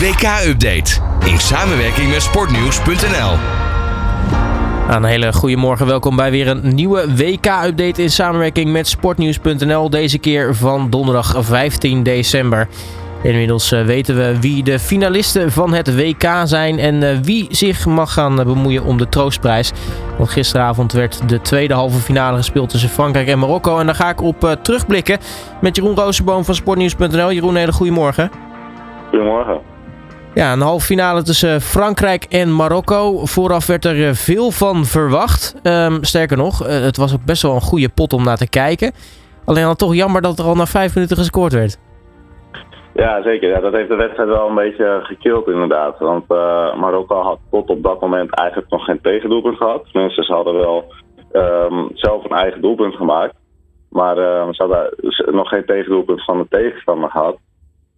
WK-update in samenwerking met sportnieuws.nl. Een hele goede morgen, welkom bij weer een nieuwe WK-update in samenwerking met sportnieuws.nl. Deze keer van donderdag 15 december. Inmiddels eh, weten we wie de finalisten van het WK zijn en eh, wie zich mag gaan bemoeien om de troostprijs. Want gisteravond werd de tweede halve finale gespeeld tussen Frankrijk en Marokko. En daar ga ik op eh, terugblikken met Jeroen Roosenboom van sportnieuws.nl. Jeroen, een hele goede morgen. Goedemorgen. Ja, een halve finale tussen Frankrijk en Marokko. Vooraf werd er veel van verwacht. Ehm, sterker nog, het was ook best wel een goede pot om naar te kijken. Alleen dan toch jammer dat er al na vijf minuten gescoord werd. Ja, zeker. Ja, dat heeft de wedstrijd wel een beetje gekild inderdaad. Want uh, Marokko had tot op dat moment eigenlijk nog geen tegendoelpunt gehad. Tenminste, ze hadden wel um, zelf een eigen doelpunt gemaakt. Maar uh, ze hadden nog geen tegendoelpunt van de tegenstander gehad.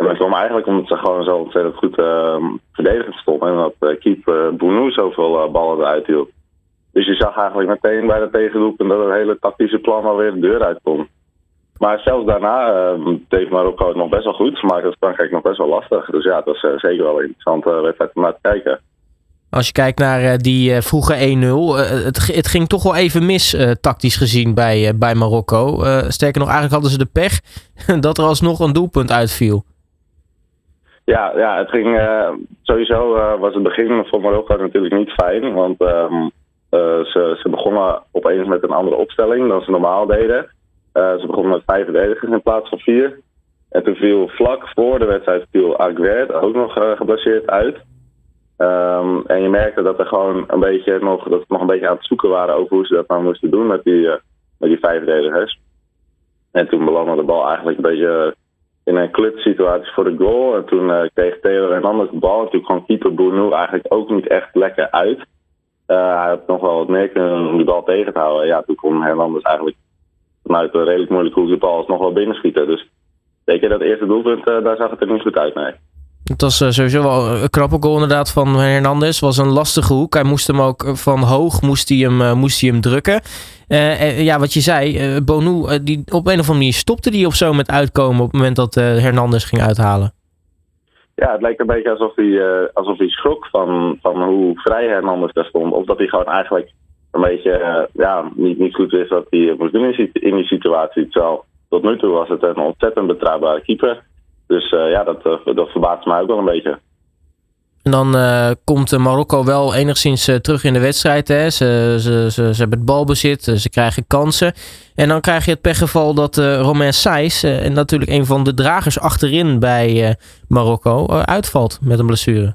En dat kwam eigenlijk omdat ze gewoon zo ontzettend goed uh, verdedigend stonden. En dat uh, keeper Bounou zoveel ballen eruit hield. Dus je zag eigenlijk meteen bij de tegendoelpunt dat het hele tactische plan alweer de deur uit kon. Maar zelfs daarna uh, deed Marokko het nog best wel goed. Maakte het Frankrijk nog best wel lastig. Dus ja, het was zeker wel een interessante wedstrijd om naar te kijken. Als je kijkt naar die vroege 1-0, het, het, ging toch wel even mis tactisch gezien bij, bij Marokko. sterker nog, eigenlijk hadden ze de pech dat er alsnog een doelpunt uitviel. Ja, ja het ging sowieso was het begin van Marokko natuurlijk niet fijn. Want ehm, ze, ze begonnen opeens met een andere opstelling dan ze normaal deden. Uh, ze begonnen met vijf verdedigers in plaats van vier. En toen viel vlak voor de wedstrijd viel Aguerd ook nog uh, geblesseerd uit. Um, en je merkte dat er gewoon een beetje nog, dat nog een beetje aan het zoeken waren over hoe ze dat nou moesten doen met die, uh, met die vijf verdedigers. En toen belandde de bal eigenlijk een beetje in een klutsituatie voor de goal. En toen kreeg Theo Hernandez de bal. En toen kwam keeper Bounou eigenlijk ook niet echt lekker uit. hij had nog wel wat meer kunnen om die bal tegen te houden. Ja, toen kon Hernandez eigenlijk vanuit een redelijk moeilijke hoek de bal alsnog wel binnenschieten. Dus zeker dat eerste doelpunt, uh, daar zag het er niet goed uit, nee. Het was uh, sowieso wel een knappe goal inderdaad van Hernandez. was een lastige hoek. Hij moest hem ook van hoog moest hij hem, moest hij hem drukken. ja, wat je zei, Bonu, die, op een of andere manier stopte die of zo met uitkomen op het moment dat Hernandez ging uithalen. Ja, het lijkt een beetje alsof hij, alsof hij schrok van, van hoe vrij Hernandez daar stond. Of dat hij gewoon eigenlijk een beetje ja, niet, niet goed wist wat hij moest doen in die situatie. Terwijl tot nu toe was het een ontzettend betrouwbare keeper. Dus uh, ja, dat, uh, dat verbaast mij ook wel een beetje. En dan komt Marokko wel enigszins terug in de wedstrijd. Hè. Ze, ze, ze, ze hebben het balbezit, ze krijgen kansen. En dan krijg je het pechgeval dat Romain Saïs, en natuurlijk een van de dragers achterin bij Marokko, uitvalt met een blessure.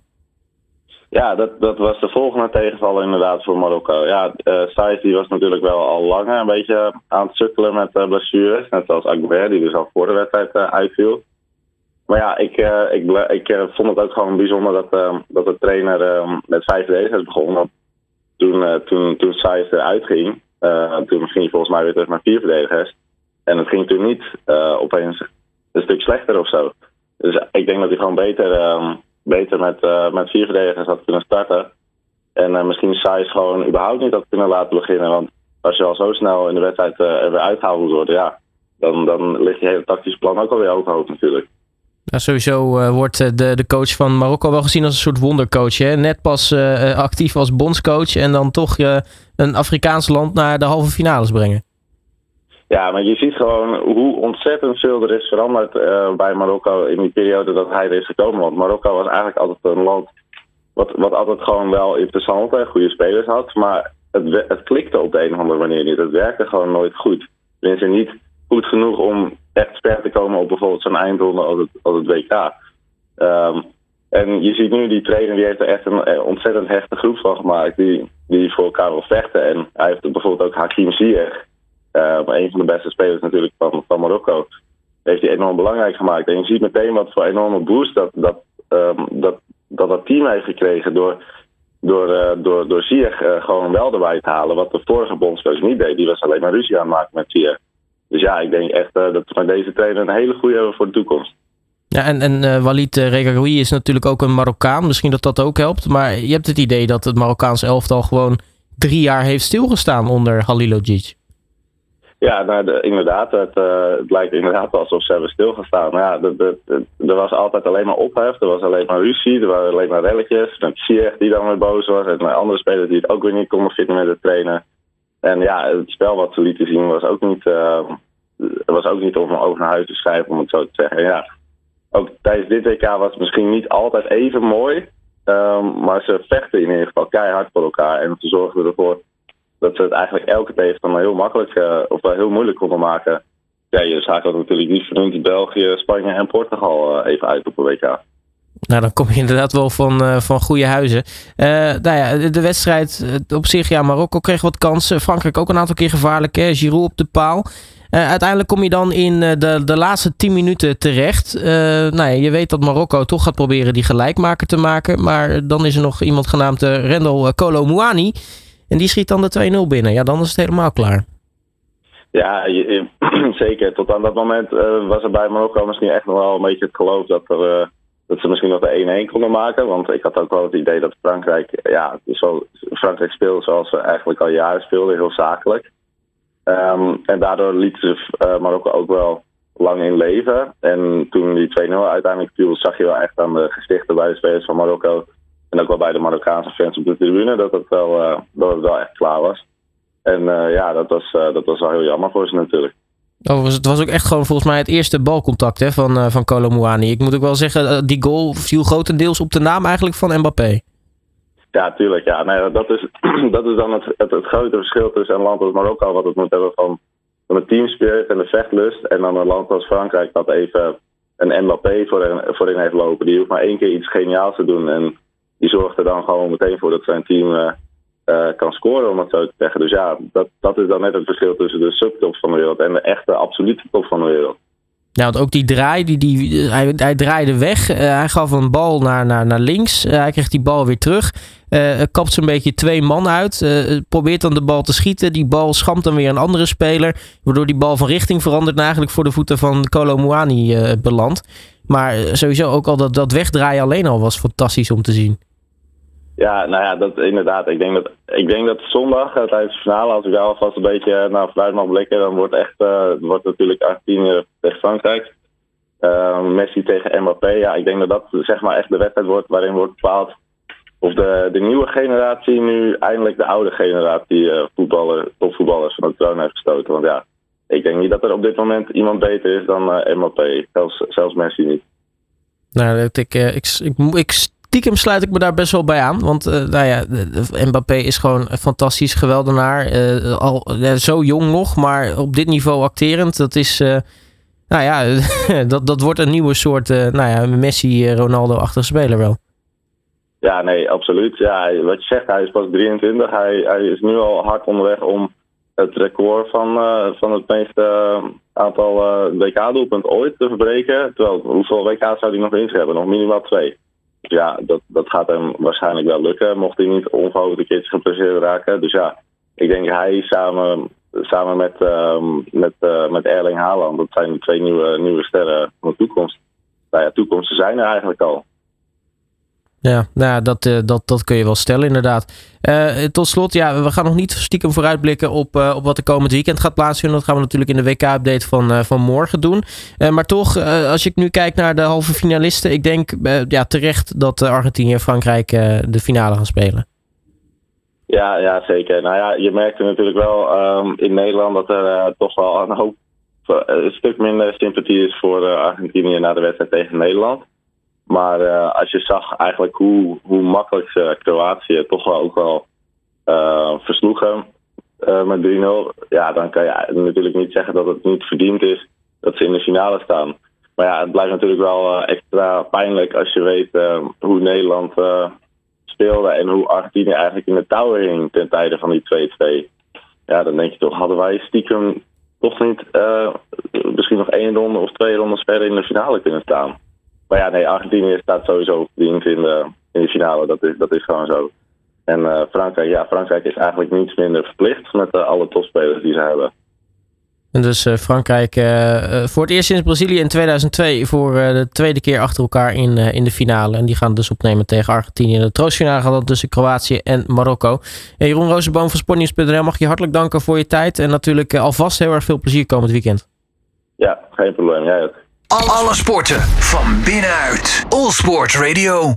Ja, dat, dat was de volgende tegenvaller inderdaad voor Marokko. Ja, uh, die was natuurlijk wel al langer een beetje aan het sukkelen met blessures. Net als Agber, die dus al voor de wedstrijd uitviel. Maar ja, ik, uh, ik, ik vond het ook gewoon bijzonder dat, dat de trainer met vijf verdedigers begon. Want toen, toen, toen eruit ging, toen ging hij volgens mij weer terug naar vier verdedigers. En het ging toen niet opeens een stuk slechter of zo. Dus ik denk dat hij gewoon beter beter met, met vier verdedigers had kunnen starten. En misschien Saïs gewoon überhaupt niet had kunnen laten beginnen. Want als je al zo snel in de wedstrijd er weer uitgehaald moet worden, ja, dan, dan ligt je hele tactische plan ook alweer overhoop natuurlijk. Ja, sowieso wordt de, de coach van Marokko wel gezien als een soort wondercoach. Hè? Net pas actief als bondscoach en dan toch een Afrikaans land naar de halve finales brengen. Ja, maar je ziet gewoon hoe ontzettend veel er is veranderd bij Marokko in die periode dat hij er is gekomen. Want Marokko was eigenlijk altijd een land wat, wat altijd gewoon wel interessante, goede spelers had. Maar het, het klikte op de een of andere manier niet. Het werkte gewoon nooit goed. Tenminste, niet goed genoeg om echt ver te komen op bijvoorbeeld zo'n eindronde als het, als het WK. Um, en je ziet nu die trainer, die heeft er echt een ontzettend hechte groep van gemaakt. Die, die voor elkaar wil vechten. En hij heeft bijvoorbeeld ook Hakim Ziyech uh, een van de beste spelers natuurlijk van, van Marokko. Heeft hij enorm belangrijk gemaakt. En je ziet meteen wat voor enorme boost dat dat, um, dat, dat, dat team heeft gekregen door, door, uh, door, door Ziyech uh, gewoon wel erbij te halen. Wat de vorige bondscoach niet deed. Die was alleen maar ruzie aan het maken met Ziyech. Dus ja, ik denk echt dat we met deze trainer een hele goede hebben voor de toekomst. Ja, en, en uh, Walid uh, Regaoui is natuurlijk ook een Marokkaan. Misschien dat dat ook helpt. Maar je hebt het idee dat het Marokkaans elftal gewoon drie jaar heeft stilgestaan onder Halilodzic. Ja, nou, de, inderdaad. Het, uh, het, lijkt inderdaad alsof ze hebben stilgestaan. Maar ja, er was altijd alleen maar ophef. Er was alleen maar ruzie. Er waren alleen maar relletjes. Met Sieg die dan weer boos was. En andere spelers die het ook weer niet konden vinden met het trainen. En ja, het spel wat ze lieten zien was ook niet, uh, was ook niet om over naar huis te schrijven, om het zo te zeggen. Ja, ook tijdens dit WK was het misschien niet altijd even mooi. Um, maar ze vechten in ieder geval keihard voor elkaar. En ze zorgden ervoor dat ze het eigenlijk elke tegenstander heel makkelijk uh, of wel heel moeilijk konden maken. Ja, je schakelt natuurlijk niet vernoemd België, Spanje en Portugal uh, even uit op een WK. Nou, dan kom je inderdaad wel van, uh, van goede huizen. Uh, nou ja, de wedstrijd op zich, ja, Marokko kreeg wat kansen. Frankrijk ook een aantal keer gevaarlijk. Hè? Giroud op de paal. Uiteindelijk kom je dan in de, de laatste 10 minuten terecht. nou ja, je weet dat Marokko toch gaat proberen die gelijkmaker te maken. Maar dan is er nog iemand genaamd Rendel Kolo Mouani. En die schiet dan de 2-0 binnen. Ja, dan is het helemaal klaar. Ja, zeker. Tot aan dat moment was er bij Marokko misschien echt nog wel een beetje het geloof dat er dat ze misschien nog de 1-1 konden maken. Want ik had ook wel het idee dat Frankrijk, ja, zo, Frankrijk speelde zoals ze eigenlijk al jaren speelden, heel zakelijk. Um, en daardoor lieten ze uh, Marokko ook wel lang in leven. En toen die 2-0 uiteindelijk viel, zag je wel echt aan de gestichten bij de spelers van Marokko. En ook wel bij de Marokkaanse fans op de tribune dat het wel, uh, dat het wel echt klaar was. En uh, ja, dat was, dat was wel heel jammer voor ze natuurlijk. Oh, het was ook echt gewoon volgens mij het eerste balcontact hè, van, uh, van. Ik moet ook wel zeggen, uh, die goal viel grotendeels op de naam eigenlijk van Mbappé. Ja, tuurlijk. Ja. Nee, dat, is, dat is dan het, het, grote verschil tussen een land als Marokko, wat het moet hebben van, van de teamspirit en de vechtlust. En dan een land als Frankrijk, dat even een Mbappé voorin, voorin heeft lopen. Die hoeft maar één keer iets geniaals te doen. En die zorgt er dan gewoon meteen voor dat zijn team uh, kan scoren, om het zo te zeggen. Dus ja, dat, dat is dan net het verschil tussen de subtop van de wereld en de echte absolute top van de wereld. Ja, want ook die draai, die, die, hij, hij draaide weg. Uh, hij gaf een bal naar, naar, naar links. Uh, hij kreeg die bal weer terug. Uh, kapt zo'n beetje twee man uit. probeert dan de bal te schieten. Die bal schamt dan weer een andere speler. Waardoor die bal van richting verandert. En eigenlijk voor de voeten van Kolo Muani belandt. Maar sowieso ook al dat, dat wegdraaien alleen al was fantastisch om te zien. Ja, nou ja, dat inderdaad. Ik denk dat, ik denk dat zondag tijdens het finale, als ik daar alvast een beetje naar vooruit mag blikken, dan wordt echt uh, wordt natuurlijk Argentinië tegen Frankrijk. Uh, Messi tegen Mbappé. Ja, ik denk dat dat zeg maar echt de wedstrijd wordt waarin wordt bepaald of de, de nieuwe generatie nu eindelijk de oude generatie voetballer, topvoetballers van de troon heeft gestoten. Want ja, ik denk niet dat er op dit moment iemand beter is dan Mbappé. Zelfs, zelfs Messi niet. Nou, ik, ik, ik, ik, ik stiekem sluit ik me daar best wel bij aan. Want uh, nou ja, Mbappé is gewoon een fantastisch geweldenaar. Uh, al zo jong nog, maar op dit niveau acterend. Dat is, uh, nou ja, dat, dat wordt een nieuwe soort, nou ja, Messi-Ronaldo-achtige speler wel. Ja, nee, absoluut. Ja, wat je zegt, hij is pas 23. Hij, hij is nu al hard onderweg om het record van, van het meeste aantal WK-doelpunten ooit te verbreken. Terwijl, hoeveel WK's zou hij nog in hebben? Nog minimaal twee ja, dat, dat gaat hem waarschijnlijk wel lukken. Mocht hij niet onverhoopt een keertje raken. Dus ja, ik denk hij samen, samen met, uh, met, uh, met Erling Haaland. Dat zijn de twee nieuwe, nieuwe sterren van de toekomst. Nou ja, toekomsten zijn er eigenlijk al. Ja, nou, dat, uh, dat, dat kun je wel stellen, inderdaad. Uh, tot slot, ja, we gaan nog niet stiekem vooruitblikken op, uh, op wat er komend weekend gaat plaatsvinden. Dat gaan we natuurlijk in de WK-update van, van morgen doen. maar toch, als ik nu kijk naar de halve finalisten, ik denk ja, terecht dat Argentinië en Frankrijk de finale gaan spelen. Ja, ja, zeker. Nou ja, je merkte natuurlijk wel um, in Nederland dat er toch wel een hoop een stuk minder sympathie is voor Argentinië na de wedstrijd tegen Nederland. Maar uh, als je zag eigenlijk hoe, hoe makkelijk ze Kroatië toch wel ook wel uh, versloegen uh, met 3-0, ja, dan kan je natuurlijk niet zeggen dat het niet verdiend is dat ze in de finale staan. Maar ja, het blijft natuurlijk wel extra pijnlijk als je weet hoe Nederland speelde en hoe Argentinië eigenlijk in de touwen hing ten tijde van die 2-2. Ja, dan denk je toch, hadden wij stiekem toch niet misschien nog één ronde of twee rondes verder in de finale kunnen staan. Maar ja, nee, Argentinië staat sowieso verdiend in de, in de finale. Dat is, dat is gewoon zo. En uh, Frankrijk, ja, Frankrijk is eigenlijk niets minder verplicht met uh, alle topspelers die ze hebben. En dus uh, Frankrijk voor het eerst sinds Brazilië in 2002 voor de tweede keer achter elkaar in, in de finale. En die gaan dus opnemen tegen Argentinië. De troostfinale gaat dan tussen Kroatië en Marokko. En Jeroen Rozenboom van Sportnieuws.nl mag je hartelijk danken voor je tijd. En natuurlijk alvast heel erg veel plezier komend weekend. Ja, geen probleem. Jij ook. Alle sporten van binnenuit. All Sport Radio.